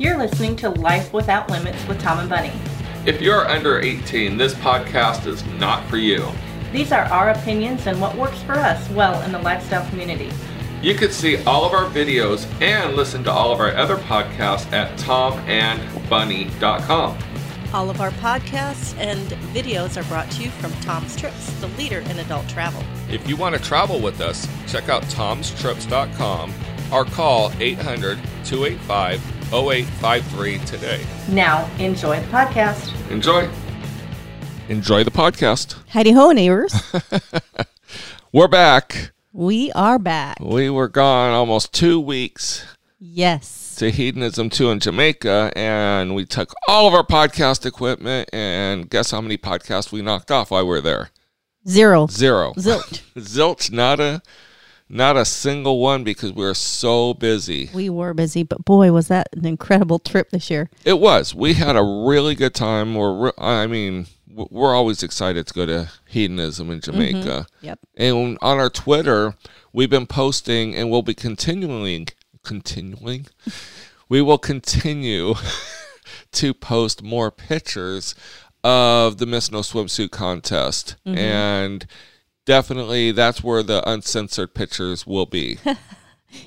You're listening to Life Without Limits with Tom and Bunny. If you're under 18, this podcast is not for you. These are our opinions and what works for us well in the lifestyle community. You can see all of our videos and listen to all of our other podcasts at tomandbunny.com. All of our podcasts and videos are brought to you from Tom's Trips, the leader in adult travel. If you want to travel with us, check out tomstrips.com or call 800 285 0853 today. Now, enjoy the podcast. Enjoy. Enjoy the podcast. Heidi ho, neighbors. We're back. we are back. We were gone almost two weeks Yes. to Hedonism 2 in Jamaica, and we took all of our podcast equipment, and guess how many podcasts we knocked off while we were there? Zero. Zero. Zilt. Zilch, not a, not a single one because we were so busy. we were busy, but boy, was that an incredible trip this year. It was. We had a really good time. We're, re- I mean, we're always excited to go to Hedonism in mm-hmm. Jamaica. Yep. And on our Twitter, we've been posting, and we'll be continuing, continuing. we will continue to post more pictures of the Miss No Swimsuit contest, mm-hmm. and definitely that's where the uncensored pictures will be.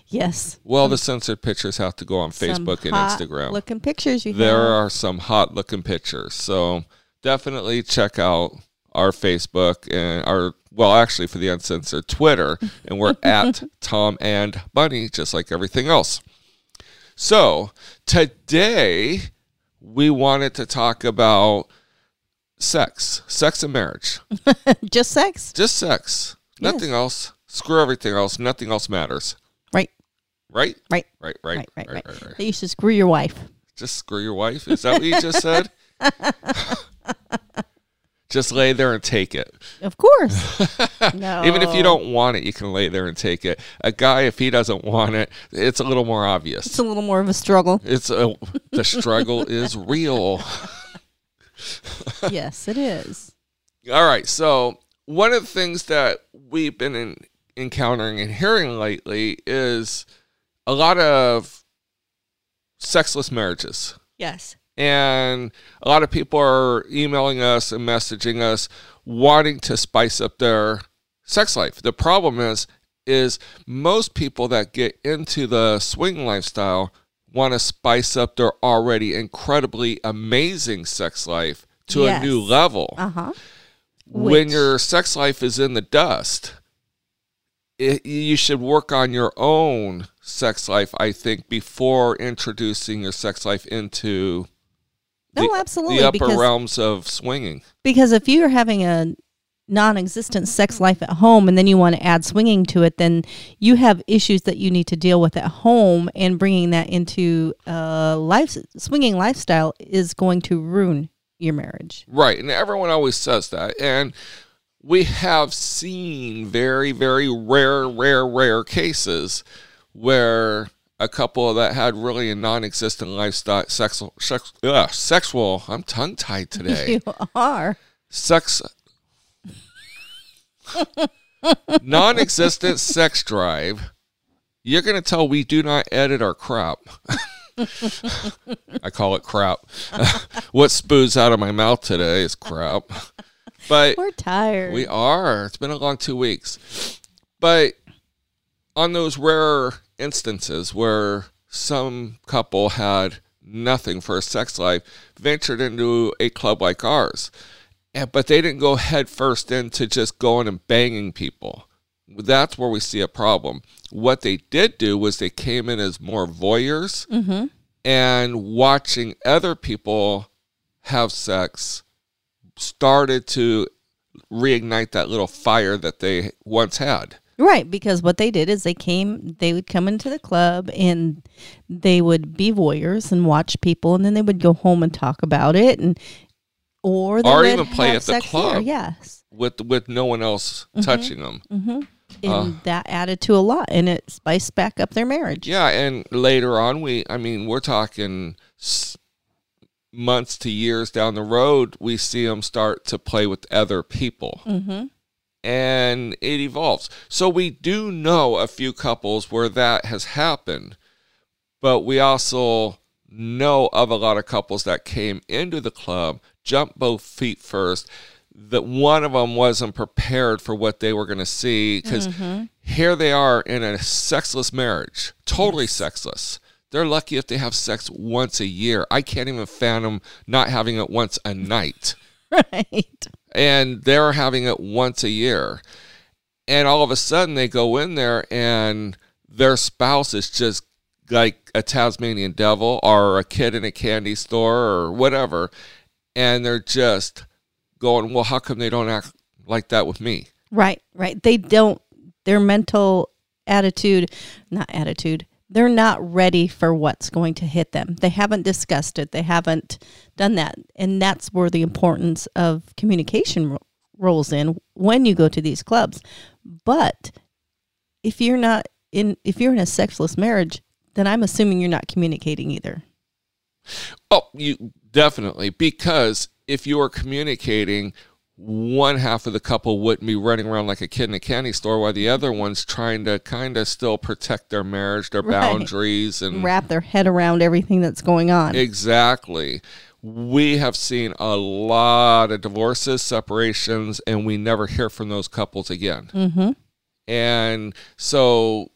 Yes. well, the censored pictures have to go on Facebook and Instagram. Looking pictures you there have. are some hot looking pictures. So definitely check out our Facebook and our well, actually for the uncensored Twitter, and we're at Tom and Bunny, just like everything else. So today we wanted to talk about sex, sex and marriage, Just sex. just sex, Yes. nothing else. Screw everything else. Nothing else matters. Right. Right? Right. Right. Right. Right. Right. Right. right, right, right. You should screw your wife. Just screw your wife? Is that what you just said? just lay there and take it. Of course. no. Even if you don't want it, you can lay there and take it. A guy, if he doesn't want it, it's a little more obvious. It's a little more of a struggle. It's a the struggle is real. yes, it is. All right, so one of the things that we've been in, encountering and hearing lately is a lot of sexless marriages. Yes. and a lot of people are emailing us and messaging us wanting to spice up their sex life. The problem is is most people that get into the swing lifestyle want to spice up their already incredibly amazing sex life to Yes. a new level. Uh huh. when your sex life is in the dust, it, you should work on your own sex life, I think, before introducing your sex life into No, the, absolutely. the upper because, realms of swinging. because if you're having a non-existent sex life at home and then you want to add swinging to it then you have issues that you need to deal with at home and bringing that into a life swinging lifestyle is going to ruin your marriage Right. And everyone always says that. And we have seen very, very rare, rare, rare cases where a couple that had really a non-existent lifestyle, sexual, sex, sexual. I'm tongue-tied today. you are sex non-existent sex drive. You're going to tell we do not edit our crap. I call it crap. What spews out of my mouth today is crap. But we're tired. we are. It's been a long two weeks. But on those rare instances where some couple had nothing for a sex life ventured into a club like ours and, but they didn't go head first into just going and banging people that's where we see a problem what they did do was they came in as more voyeurs mm-hmm. and watching other people have sex started to reignite that little fire that they once had. Right, because what they did is they came, they would come into the club and they would be voyeurs and watch people, and then they would go home and talk about it, and or Or even play at the club. Yes, with with no one else touching them. mm-hmm. and Uh. that added to a lot, and it spiced back up their marriage. Yeah, and later on, we I mean, we're talking months to years down the road, we see them start to play with other people. Mm-hmm. and it evolves. So we do know a few couples where that has happened, but we also know of a lot of couples that came into the club, jumped both feet first, that one of them wasn't prepared for what they were going to see because mm-hmm. here they are in a sexless marriage, totally sexless. They're lucky if they have sex once a year. I can't even fathom not having it once a night. Right. And they're having it once a year. And all of a sudden they go in there and their spouse is just like a Tasmanian devil or a kid in a candy store or whatever. And they're just going, well, how come they don't act like that with me? Right, right. They don't, their mental attitude, not attitude, they're not ready for what's going to hit them. They haven't discussed it, they haven't done that. And that's where the importance of communication ro- rolls in when you go to these clubs. But if you're not in, if you're in a sexless marriage, then I'm assuming you're not communicating either. Oh, you definitely because if you are communicating, one half of the couple wouldn't be running around like a kid in a candy store, while the other one's trying to kind of still protect their marriage, their Right. boundaries, and Wrap their head around everything that's going on. exactly. We have seen a lot of divorces, separations, and we never hear from those couples again. mm-hmm. And so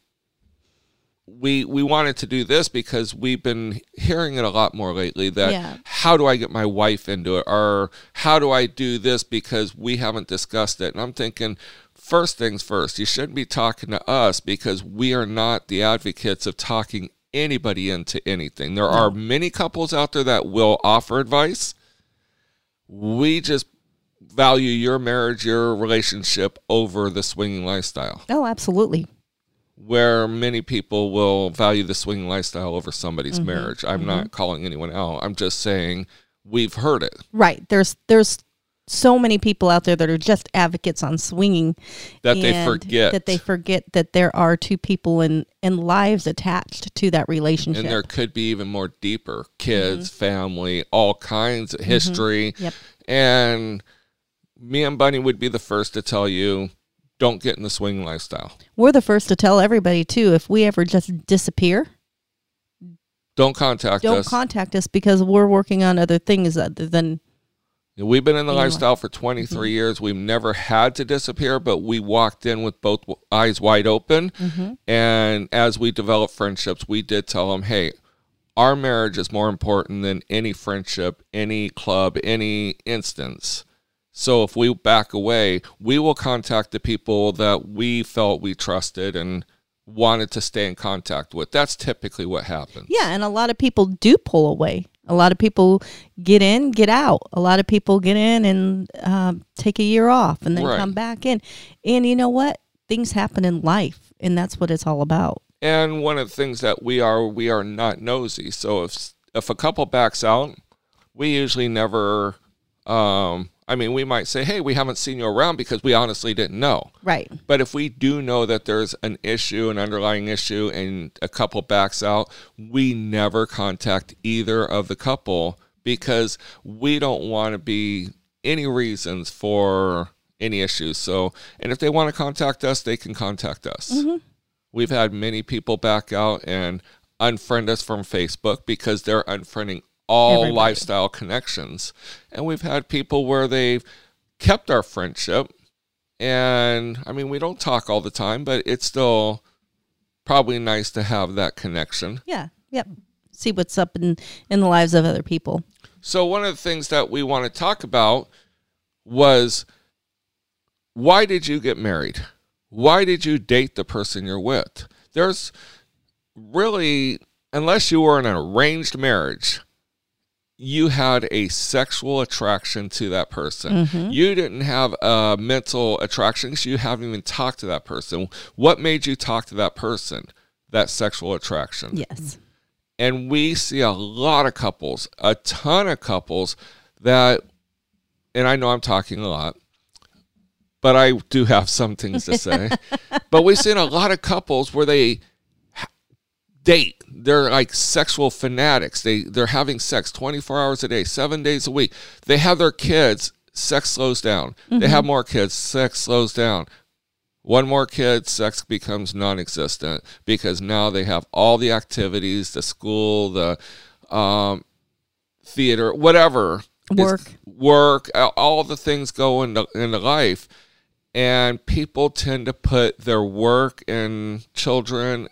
we we wanted to do this because we've been hearing it a lot more lately that Yeah. how do I get my wife into it or how do I do this because we haven't discussed it. And I'm thinking first things first, you shouldn't be talking to us because we are not the advocates of talking anybody into anything. There are many couples out there that will offer advice. We just value your marriage, your relationship over the swinging lifestyle Oh, absolutely. Where many people will value the swinging lifestyle over somebody's Mm-hmm. marriage. I'm not calling anyone out. I'm just saying we've heard it. Right. There's there's so many people out there that are just advocates on swinging That they forget. that they forget that there are two people and and lives attached to that relationship. and there could be even more deeper kids, family, all kinds of history. Mm-hmm. Yep. And me and Bunny would be the first to tell you don't get in the swing lifestyle. We're the first to tell everybody too if we ever just disappear, Don't contact don't us. contact us because we're working on other things other than We've been in the Anyway. lifestyle for 23 mm-hmm. years. We've never had to disappear, but we walked in with both eyes wide open. Mm-hmm. And as we developed friendships, we did tell them, hey, our marriage is more important than any friendship, any club, any instance. So if we back away, we will contact the people that we felt we trusted and wanted to stay in contact with. That's typically what happens. Yeah, and a lot of people do pull away. A lot of people get in, get out. A lot of people get in and um, take a year off and then Right. come back in. And you know what? Things happen in life, and that's what it's all about. And one of the things that we are, we are not nosy. So if if a couple backs out, we usually never. Um, I mean, we might say, "Hey, we haven't seen you around because we honestly didn't know." Right. But if we do know that there's an issue, an underlying issue, and a couple backs out, we never contact either of the couple because we don't want to be any reasons for any issues. So, and if they want to contact us, they can contact us. Mm-hmm. We've had many people back out and unfriend us from Facebook because they're unfriending all Everybody. lifestyle connections. And we've had people where they've kept our friendship. And I mean, we don't talk all the time, but it's still probably nice to have that connection. Yeah. Yep. See what's up in in the lives of other people. So, one of the things that we want to talk about was why did you get married? Why did you date the person you're with? There's really, unless you were in an arranged marriage, you had a sexual attraction to that person. Mm-hmm. You didn't have a mental attraction because you haven't even talked to that person. What made you talk to that person? That sexual attraction. Yes. And we see a lot of couples, a ton of couples that, and I know I'm talking a lot, but I do have some things to say. but we've seen a lot of couples where they date. They're like sexual fanatics. They they're having sex 24 hours a day, 7 days a week. They have their kids, sex slows down. They have more kids, sex slows down. One more kid, sex becomes non existent because now they have all the activities, the school, the um, theater, whatever. Work. work, all- all the things go into, into life. And people tend to put their work and children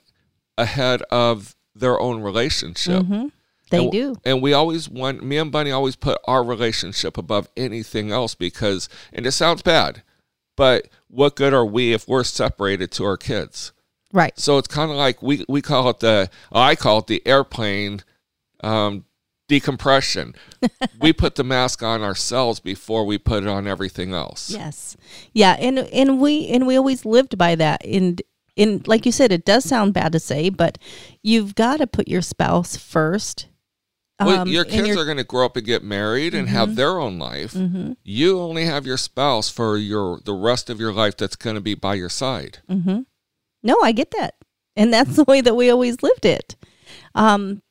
ahead of their own relationship. hmm They and, do. And we always want, me and Bunny always put our relationship above anything else because, and it sounds bad, but what good are we if we're separated to our kids? Right. So it's kind of like we, we call it the, I call it the airplane um, decompression. we put the mask on ourselves before we put it on everything else. Yes. Yeah, and and we and we always lived by that. And in like you said, it does sound bad to say, but you've got to put your spouse first. Well, Um, your kids are going to grow up and get married and have their own life. Mhm. You only have your spouse for your the rest of your life that's going to be by your side. Mm-hmm. No, I get that, and that's the way that we always lived it. Um,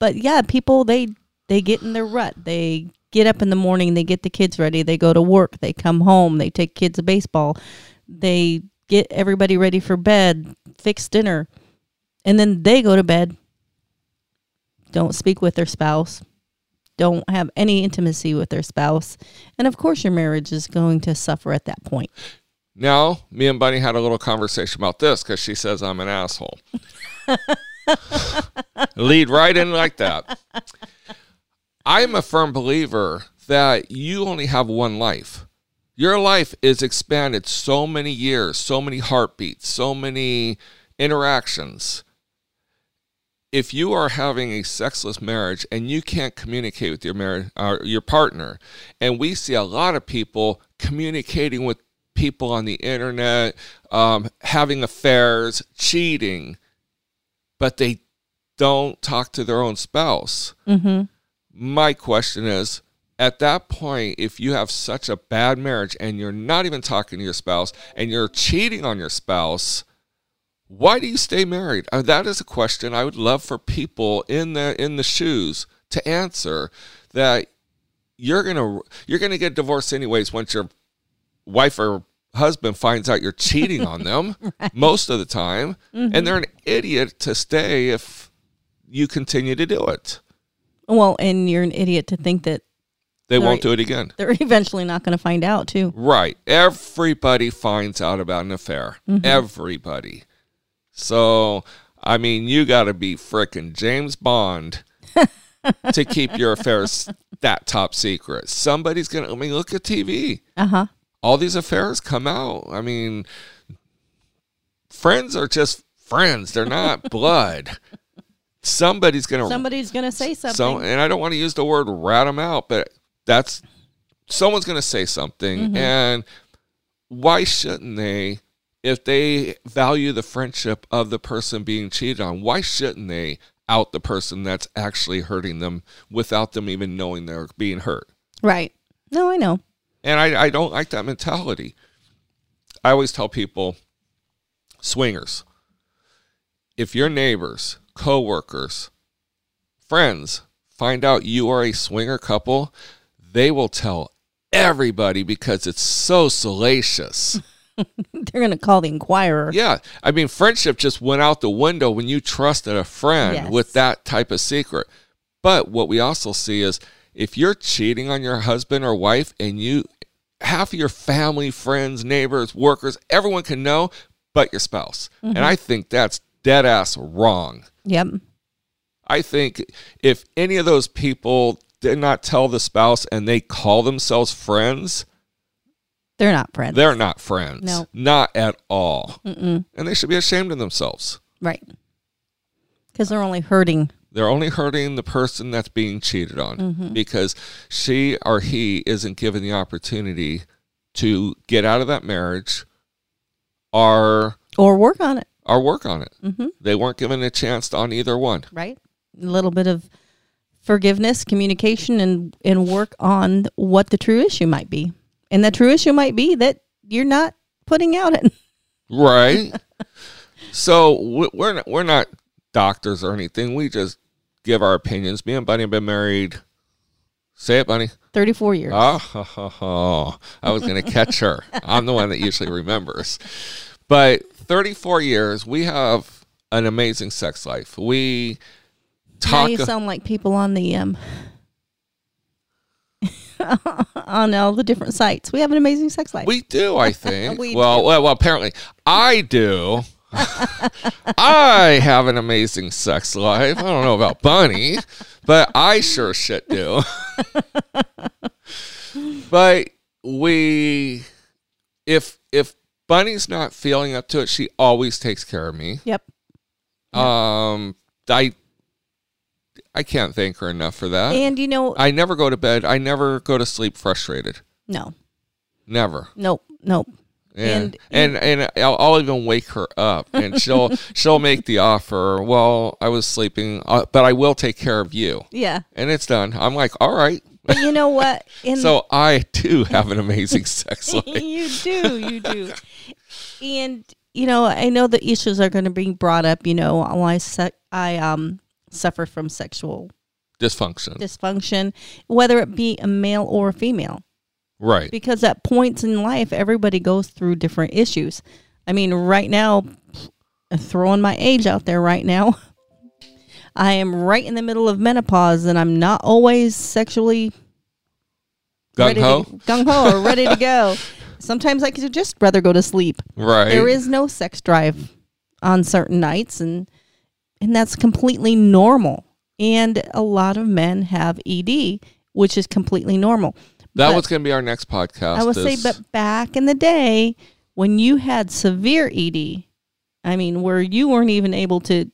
but yeah, people they they get in their rut. They get up in the morning, they get the kids ready, they go to work, they come home, they take kids to baseball, they get everybody ready for bed, fix dinner, and then they go to bed. Don't speak with their spouse. Don't have any intimacy with their spouse. And of course, your marriage is going to suffer at that point. Now, me and Bunny had a little conversation about this because she says I'm an asshole. Lead right in like that. I'm a firm believer that you only have one life. Your life is expanded so many years, so many heartbeats, so many interactions. If you are having a sexless marriage and you can't communicate with your marriage, uh, your partner, and we see a lot of people communicating with people on the internet, um, having affairs, cheating, but they don't talk to their own spouse. Mm-hmm. My question is at that point, if you have such a bad marriage and you're not even talking to your spouse and you're cheating on your spouse, why do you stay married? Uh, that is a question I would love for people in the in the shoes to answer. That you're gonna you're gonna get divorced anyways once your wife or husband finds out you're cheating on them most of the time, and they're an idiot to stay if you continue to do it. Well, and you're an idiot to think that They won't do it again. they're eventually not going to find out too. Right. Everybody finds out about an affair. Everybody. So, I mean, you got to be frickin' James Bond to keep your affairs that top secret. Somebody's going to, I mean, look at TV. Uh huh. All these affairs come out. I mean, friends are just friends, they're not blood. Somebody's going to Somebody's going to say something. so, and I don't want to use the word rat them out, but that's someone's going to say something. Mm-hmm. And why shouldn't they, if they value the friendship of the person being cheated on, why shouldn't they out the person that's actually hurting them without them even knowing they're being hurt? right. No, I know. And I, I don't like that mentality. I always tell people swingers, if your neighbors, coworkers, friends find out you are a swinger couple, they will tell everybody because it's so salacious. They're going to call the Inquirer. yeah. I mean, friendship just went out the window when you trusted a friend Yes. with that type of secret. But what we also see is if you're cheating on your husband or wife and you half of your family, friends, neighbors, workers, everyone can know but your spouse. And mm-hmm. I think that's dead ass wrong. Yep. I think if any of those people did not tell the spouse and they call themselves friends, They're not friends. they're not friends. No. Not at all. Mm-mm. And they should be ashamed of themselves. Right. Because they're only hurting. They're only hurting the person that's being cheated on Mm-hmm. because she or he isn't given the opportunity to get out of that marriage or Or work on it. or work on it. Mm-hmm. They weren't given a chance on either one. Right. A little bit of forgiveness, communication, and, and work on what the true issue might be. And the true issue might be that you're not putting out it. Right. so we- we're not, we're not doctors or anything. We just give our opinions. Me and Bunny have been married. Say it, Bunny. 34 years. Ah, oh, ho, ho, ho. I was going to catch her. I'm the one that usually remembers. But 34 years, we have an amazing sex life. We Now you sound like people on the um on all the different sites. We have an amazing sex life. we do, I think. We well, do. well, well, apparently I do. I have an amazing sex life. I don't know about Bunny, but I sure shit do. but we, if if Bunny's not feeling up to it, she always takes care of me. yep. Um, I I can't thank her enough for that. And you know, I never go to bed. I never go to sleep frustrated. no, Never. nope, nope. And And- and and, I'll, I'll even wake her up, and she'll she'll make the offer. Well, I was sleeping, uh, but I will take care of you, Yeah. and it's done. I'm like, all right. But you know what? In So I do have an amazing sex life. you do, you do. And you know, I know the issues are going to be brought up. You know, I se- I um suffer from sexual Dysfunction, dysfunction, whether it be a male or a female, right? because at points in life, everybody goes through different issues. I mean, right now, throwing my age out there right now, I am right in the middle of menopause, and I'm not always sexually Gung ho, gung ho or ready to go. Sometimes I could just rather go to sleep. right? There is no sex drive on certain nights, and and that's completely normal. And a lot of men have ED, which is completely normal. that but- was going to be our next podcast. I would say, but back in the day when you had severe ED, I mean, where you weren't even able to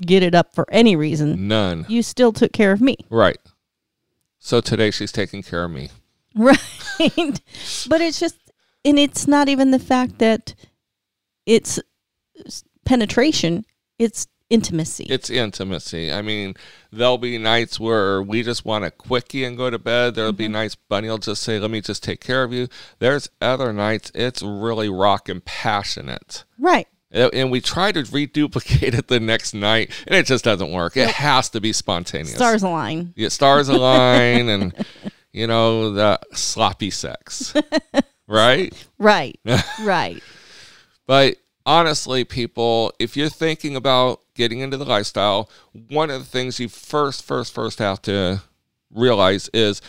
get it up for any reason, none, you still took care of me. right? So today she's taking care of me. Right. but it's just, and it's not even the fact that it's penetration, it's intimacy. It's intimacy. I mean, there'll be nights where we just want a quickie and go to bed. There'll Mm-hmm. be nights Bunny will just say, "Let me just take care of you." There's other nights it's really rock and passionate. right. And we try to reduplicate it the next night, and it just doesn't work. It has to be spontaneous. Stars align. Yeah, stars align, and you know the sloppy sex, right? Right. right. But honestly, people, if you're thinking about getting into the lifestyle, one of the things you first, first, first have to realize is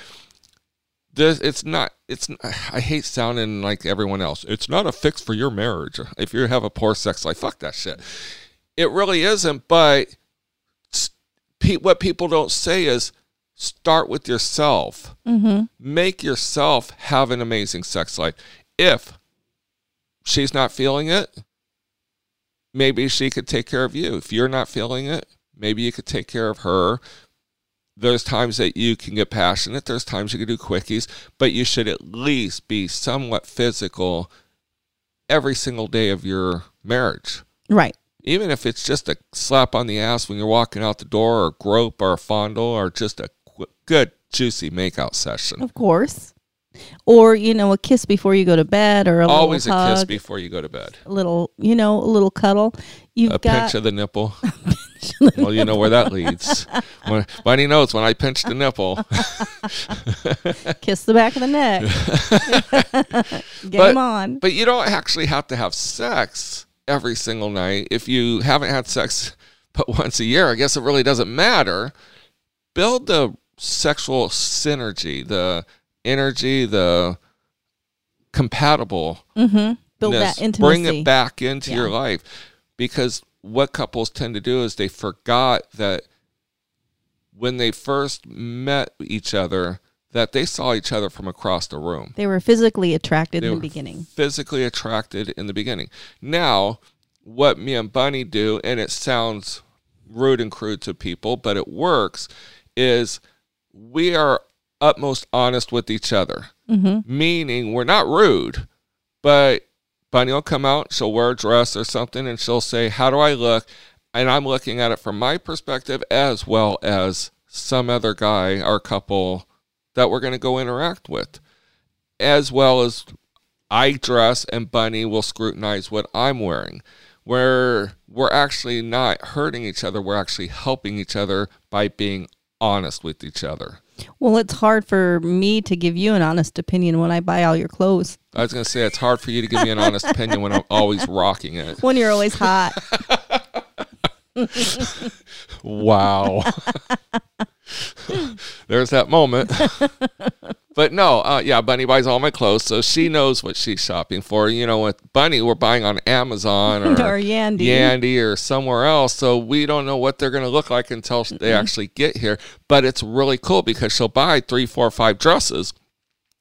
this it's not it's I hate sounding like everyone else. It's not a fix for your marriage. If you have a poor sex life, fuck that shit. It really isn't, but what people don't say is start with yourself. Mm-hmm. Make yourself have an amazing sex life. If she's not feeling it, maybe she could take care of you. If you're not feeling it, maybe you could take care of her. There's times that you can get passionate, there's times you can do quickies, but you should at least be somewhat physical every single day of your marriage. Right. Even if it's just a slap on the ass when you're walking out the door, or a grope, or a fondle, or just a qu- good, juicy makeout session. Of course. Or, you know, a kiss before you go to bed or a Always a little kiss before you go to bed. a little, you know, a little cuddle. You've a got pinch of the nipple. well, you know where that leads. When, Bunny knows when I pinch the nipple. kiss the back of the neck. Game But- on. But you don't actually have to have sex every single night. If you haven't had sex but once a year, I guess it really doesn't matter. Build the sexual synergy, the energy, the compatible Mm-hmm. Build that intimacy. Bring it back into your life. Because what couples tend to do is they forgot that when they first met each other, that they saw each other from across the room. They were physically attracted They in the beginning. Physically attracted in the beginning. Now, what me and Bunny do, and it sounds rude and crude to people, but it works, is we are utmost honest with each other. Mm-hmm. Meaning we're not rude, but Bunny will come out, she'll wear a dress or something, and she'll say, How do I look? And I'm looking at it from my perspective as well as some other guy or couple that we're going to go interact with, as well as I dress and Bunny will scrutinize what I'm wearing. Where we're actually not hurting each other, we're actually helping each other by being honest with each other. Well, it's hard for me to give you an honest opinion when I buy all your clothes. I was going to say it's hard for you to give me an honest opinion when I'm always rocking it. When you're always hot. wow. There's that moment. But no, uh, yeah, Bunny buys all my clothes, so she knows what she's shopping for. You know, with Bunny, we're buying on Amazon or, Or Yandy. Yandy or somewhere else, so we don't know what they're going to look like until they actually get here. But it's really cool because she'll buy three, four, five dresses,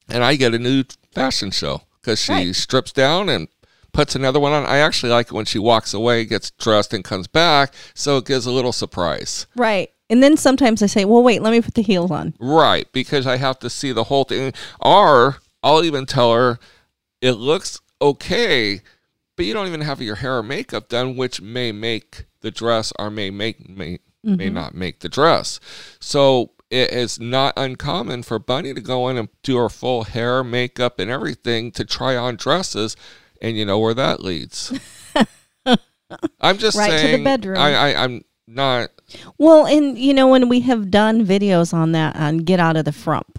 and I get a new fashion show because she Right. strips down and puts another one on. I actually like it when she walks away, gets dressed, and comes back, so it gives a little surprise. Right. And then sometimes I say, well, wait, let me put the heels on. Right, because I have to see the whole thing. Or I'll even tell her it looks okay, but you don't even have your hair or makeup done, which may make the dress or may make may may mm-hmm. not make the dress. So it is not uncommon for Bunny to go in and do her full hair, makeup, and everything to try on dresses, and you know where that leads. I'm just Right to the bedroom. I, I I'm not. Well, and you know, when we have done videos on that on Get Out of the Frump,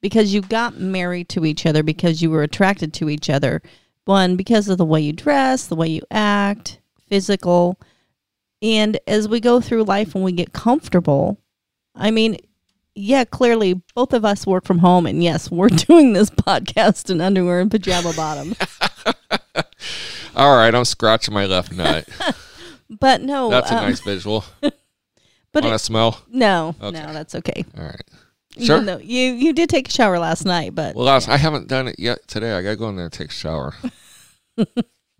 because you got married to each other because you were attracted to each other. One, because of the way you dress, the way you act, physical. And as we go through life and we get comfortable, I mean, yeah, clearly both of us work from home. And yes, we're doing this podcast in underwear and pajama bottom. All right, I'm scratching my left nut. But no, That's a um, nice visual. But Want to smell? no, Okay. no, that's okay. All right. Even Sure. though you you did take a shower last night, but Well, last, I haven't done it yet today. I got to go in there and take a shower.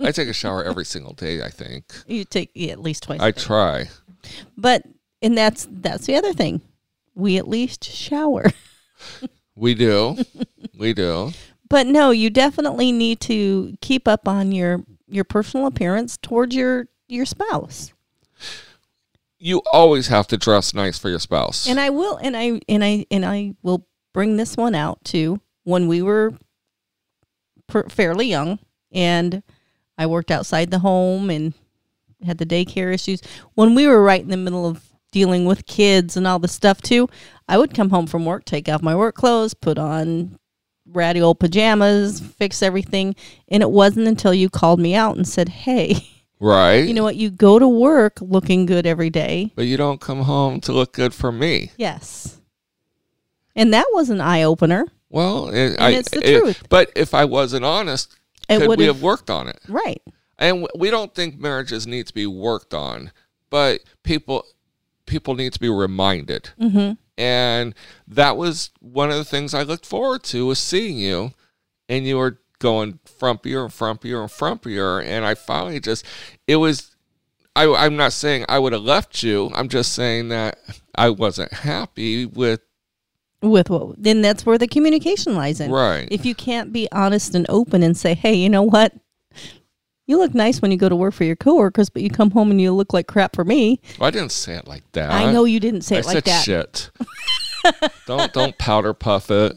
I take a shower every single day, I think. you take yeah, at least twice. I a day. try. But and that's that's the other thing. We at least shower. We do. we do. But no, you definitely need to keep up on your your personal appearance towards your your spouse. You always have to dress nice for your spouse. And I will and I and I and I will bring this one out too. When we were per, fairly young and I worked outside the home and had the daycare issues. When we were right in the middle of dealing with kids and all the stuff too, I would come home from work, take off my work clothes, put on ratty old pajamas, fix everything. And it wasn't until you called me out and said, Hey, right? you know what? You go to work looking good every day. but you don't come home to look good for me. Yes. And that was an eye opener. Well, it, I, it's the it- truth. But if I wasn't honest, It could we have- have worked on it? Right. and we don't think marriages need to be worked on but people people need to be reminded Mm-hmm. and that was one of the things i looked forward to was seeing you and you were going frumpier and frumpier and frumpier and i finally just it was I, i'm not saying i would have left you i'm just saying that i wasn't happy with With what? Then that's where the communication lies in. right If you can't be honest and open and say, hey, you know what? You look nice when you go to work for your coworkers, but you come home and you look like crap for me. Well, i didn't say it like that I know you didn't say I it like that. shit don't don't powder puff it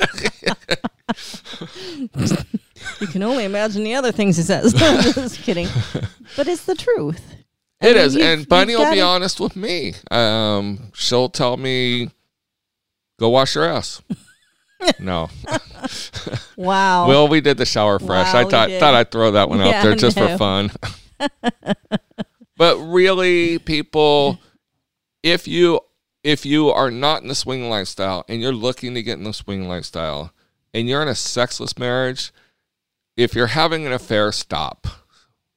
You can only imagine the other things he says. Just kidding. But it's the truth. I mean, is, and Bunny will be honest with me. Um, she'll tell me, "Go wash your ass." no, Wow. well, we did the shower fresh. Wow, I thought thought I'd throw that one out there just no. for fun. but really, people, if you if you are not in the swing lifestyle and you're looking to get in the swing lifestyle and you're in a sexless marriage, if you're having an affair, stop.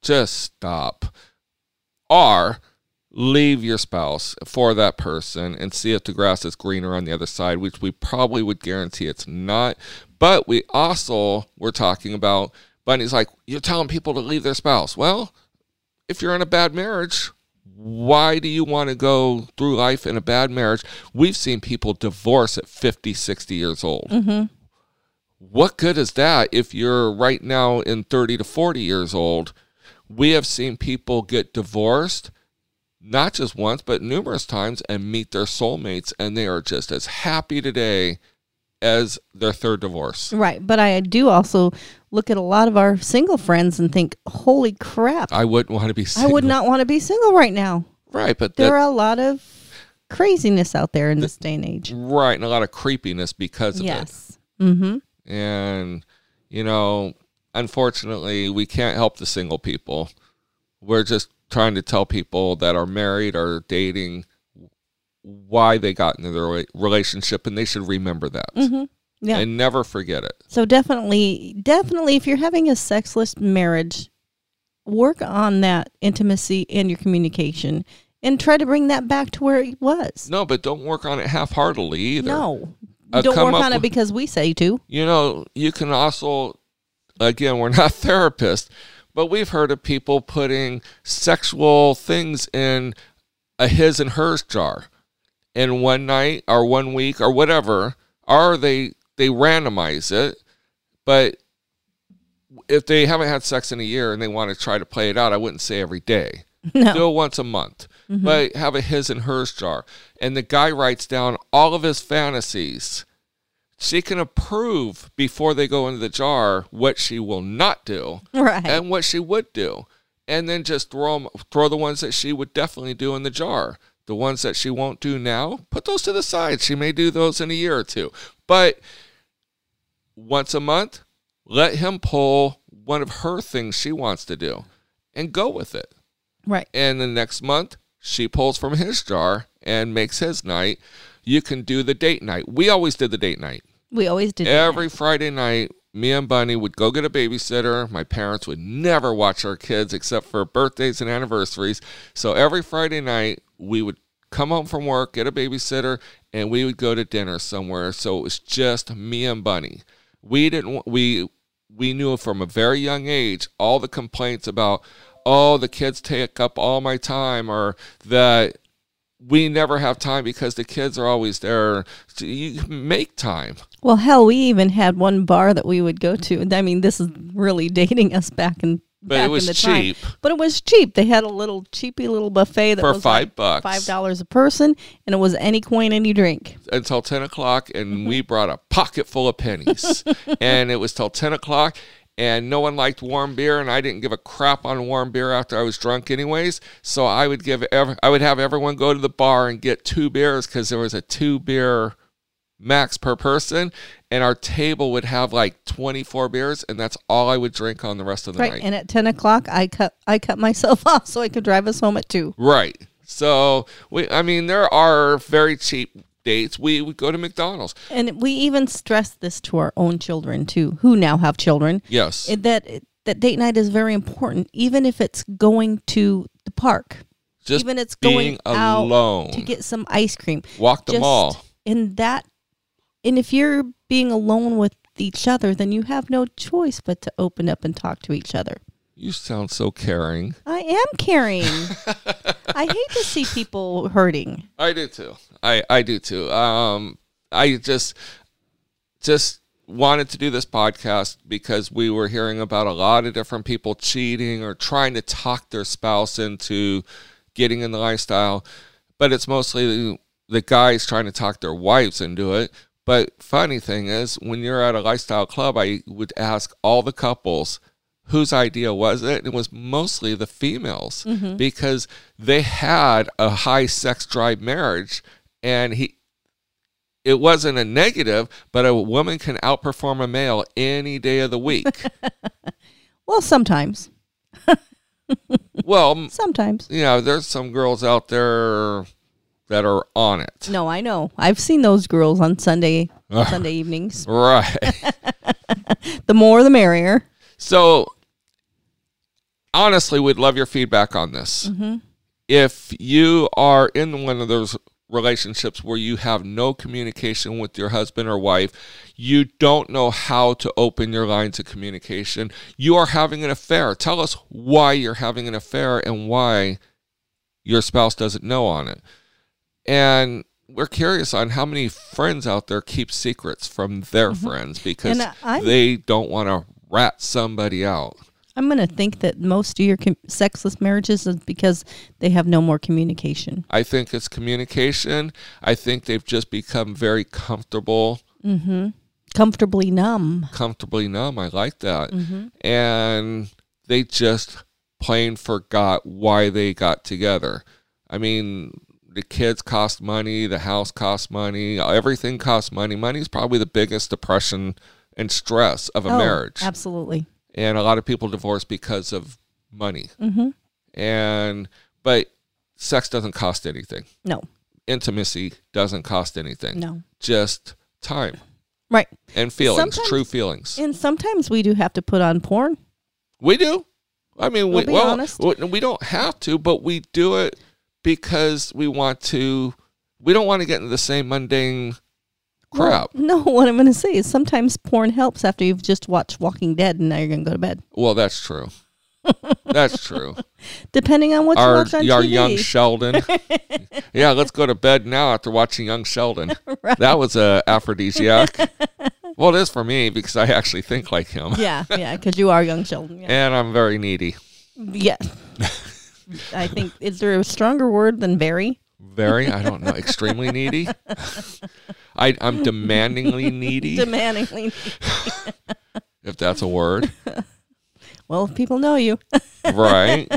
Just stop. Or leave your spouse for that person and see if the grass is greener on the other side, which we probably would guarantee it's not. But we also were talking about Bunny's like, you're telling people to leave their spouse. Well, if you're in a bad marriage, why do you want to go through life in a bad marriage? We've seen people divorce at 50, 60 years old. Mm-hmm. What good is that if you're right now in 30 to 40 years old? We have seen people get divorced not just once, but numerous times and meet their soulmates, and they are just as happy today as their third divorce. Right. But I do also look at a lot of our single friends and think, holy crap, I wouldn't want to be I single. would not want to be single right now. Right, but There that, are a lot of craziness out there in this day and age. right, and a lot of creepiness because of it. Yes. Mm-hmm. And, you know, unfortunately, we can't help the single people. We're just trying to tell people that are married or dating why they got into their relationship, and they should remember that Mm-hmm. Yeah. and never forget it. So definitely, definitely, if you're having a sexless marriage, work on that intimacy and your communication, and try to bring that back to where it was. No, but don't work on it half-heartedly either. No, Uh, don't come work up on it with- because we say to. you know, you can also, again, we're not therapists, but we've heard of people putting sexual things in a his and hers jar. in one night or one week or whatever, or they they randomize it, but if they haven't had sex in a year and they want to try to play it out, I wouldn't say every day. No, Do it once a month. Mm-hmm. But have a his and hers jar. And the guy writes down all of his fantasies. She can approve before they go into the jar what she will not do right? and what she would do. And then just throw 'em- throw the ones that she would definitely do in the jar. The ones that she won't do now, put those to the side. She may do those in a year or two. But once a month, let him pull one of her things she wants to do and go with it right. and the next month she pulls from his jar and makes his night. You can do the date night. We always did the date night. We always did. Every Friday night, me and Bunny would go get a babysitter. My parents would never watch our kids except for birthdays and anniversaries. So every Friday night, we would come home from work, get a babysitter, and we would go to dinner somewhere. So it was just me and Bunny. We didn't. We we knew from a very young age all the complaints about, oh, the kids take up all my time, or that we never have time because the kids are always there. So you make time. Well, hell, we even had one bar that we would go to. I mean, this is really dating us back in. But it back was in the time. cheap. But it was cheap. They had a little cheapy little buffet that For was five like bucks. five dollars a person, and it was any coin, any drink. until 10 o'clock and Mm-hmm. we brought a pocket full of pennies and it was till 10 o'clock and no one liked warm beer and i didn't give a crap on warm beer after i was drunk anyways so i would give ev- i would have everyone go to the bar and get two beers because there was a two beer max per person and our table would have like 24 beers and that's all i would drink on the rest of the Right. night And at ten o'clock, I cut I cut myself off so I could drive us home at two. right so we i mean there are very cheap dates we would go to mcdonald's And we even stress this to our own children too, who now have children. yes that that date night is very important, even if it's going to the park, just even it's being going out alone to get some ice cream. walk the Just mall in that, and if you're being alone with each other, then you have no choice but to open up and talk to each other. You sound so caring I am caring. I hate to see people hurting. i do too i i do too um i just just wanted to do this podcast because we were hearing about a lot of different people cheating or trying to talk their spouse into getting in the lifestyle but it's mostly the, the guys trying to talk their wives into it but funny thing is when you're at a lifestyle club i would ask all the couples whose idea was it? It was mostly the females mm-hmm. because they had a high sex drive marriage and he it wasn't a negative, but a woman can outperform a male any day of the week. Well, sometimes, well, sometimes. you know, there's some girls out there that are on it. No, I know. I've seen those girls on Sunday Sunday evenings. Right. The more, the merrier. So, honestly, we'd love your feedback on this. Mm-hmm. If you are in one of those relationships where you have no communication with your husband or wife, you don't know how to open your lines of communication, you are having an affair. Tell us why you're having an affair and why your spouse doesn't know on it. And we're curious on how many friends out there keep secrets from their mm-hmm. friends because I'm- they don't want to rat somebody out. I'm going to think that most of your com- sexless marriages is because they have no more communication. I think it's communication. I think they've just become very comfortable, mm-hmm. Comfortably numb. comfortably numb. I like that. Mm-hmm. And they just plain forgot why they got together. I mean, the kids cost money, the house costs money, everything costs money. Money's probably the biggest depression and stress of a Oh, marriage. Absolutely. and a lot of people divorce because of money. Mm-hmm. and but sex doesn't cost anything. No, Intimacy doesn't cost anything. no. Just time Right. and feelings, Sometimes- true feelings. And sometimes we do have to put on porn. We do. I mean, we, We'll be well, honest. we- we don't have to, but we do it because we want to. We don't want to get into the same mundane crap. Well, no, what I'm going to say is sometimes porn helps after you've just watched Walking Dead and now you're going to go to bed. Well, that's true. that's true. Depending on what you watch on our TV. young Sheldon. yeah, let's go to bed now after watching Young Sheldon. That was a aphrodisiac. well, it is for me because I actually think like him, yeah, yeah, because you are young Sheldon. Yeah. and I'm very needy. yeah. I think, is there a stronger word than very? Very, I don't know, extremely needy. I, I'm demandingly needy, Demandingly. Needy. if that's a word. Well, if people know you. right.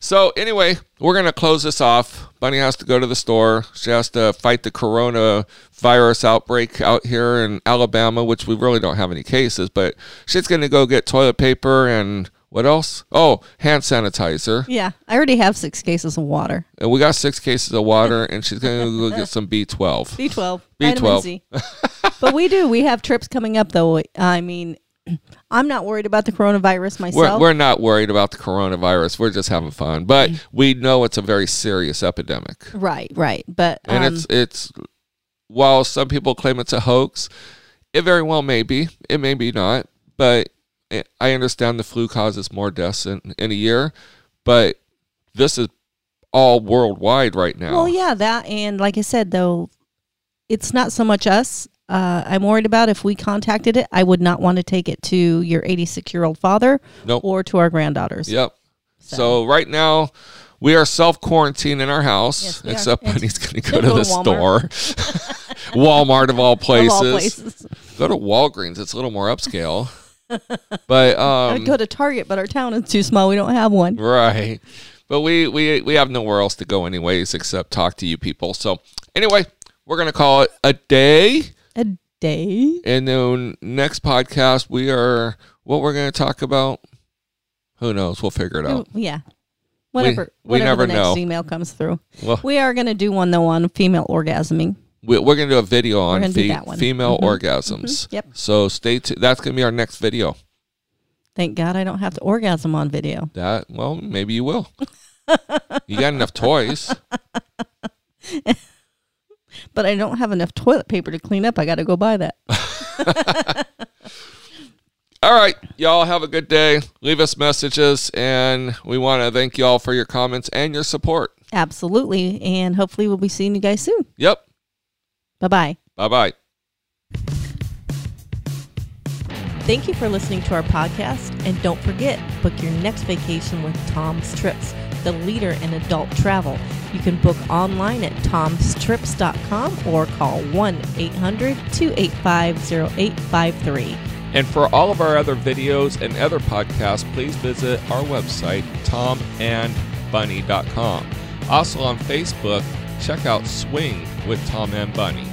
So anyway, we're gonna close this off. Bunny has to go to the store. She has to fight the coronavirus outbreak out here in Alabama, which we really don't have any cases, but she's gonna go get toilet paper and what else? Oh, hand sanitizer. yeah, I already have six cases of water. And we got six cases of water, and she's gonna go get some B12. B12. B12. Vitamin C. but we do. We have trips coming up, though. I mean, I'm not worried about the coronavirus We're, myself. we're not worried about the coronavirus. We're just having fun, but we know it's a very serious epidemic. right, right. But and um, it's it's while some people claim it's a hoax, it very well may be. It may be not, but I- understand the flu causes more deaths in, in a year, but this is all worldwide right now. well, yeah, that and like I said, though, it's not so much us. Uh, I'm worried about if we contacted it. I would not want to take it to your 86 year old father Nope. or to our granddaughters. Yep. So- So, right now we are self quarantined in our house, Yes, we are. except And- Bunny's going to go to the Walmart. store, Walmart of all places. Of all places. Go to Walgreens; it's a little more upscale. But um, would go to Target, but our town is too small. We don't have one. Right. But we, we we have nowhere else to go anyways except talk to you people. So anyway, we're gonna call it a day. A day. And then next podcast we are what we're gonna talk about. Who knows? We'll figure it out. Yeah. Whatever. we whatever never the next know. email comes through. Well, We are going to do one though on female orgasming. We, we're gonna do a video on fe- female Mhm. orgasms. Yep. So stay tuned. That's gonna be our next video. Thank God I don't have to orgasm on video. That well, maybe you will. you got enough toys. But I don't have enough toilet paper to clean up. I got to go buy that. All right, y'all have a good day. Leave us messages, and we want to thank y'all for your comments and your support. Absolutely. And hopefully we'll be seeing you guys soon. Yep. Bye bye. Bye bye. Thank you for listening to our podcast. And don't forget, book your next vacation with Tom's Trips, the leader in adult travel. You can book online at tomstrips.com or call 1 800 285 0853. And for all of our other videos and other podcasts, please visit our website, tomandbunny.com. Also on Facebook, check out Swing with Tom and Bunny.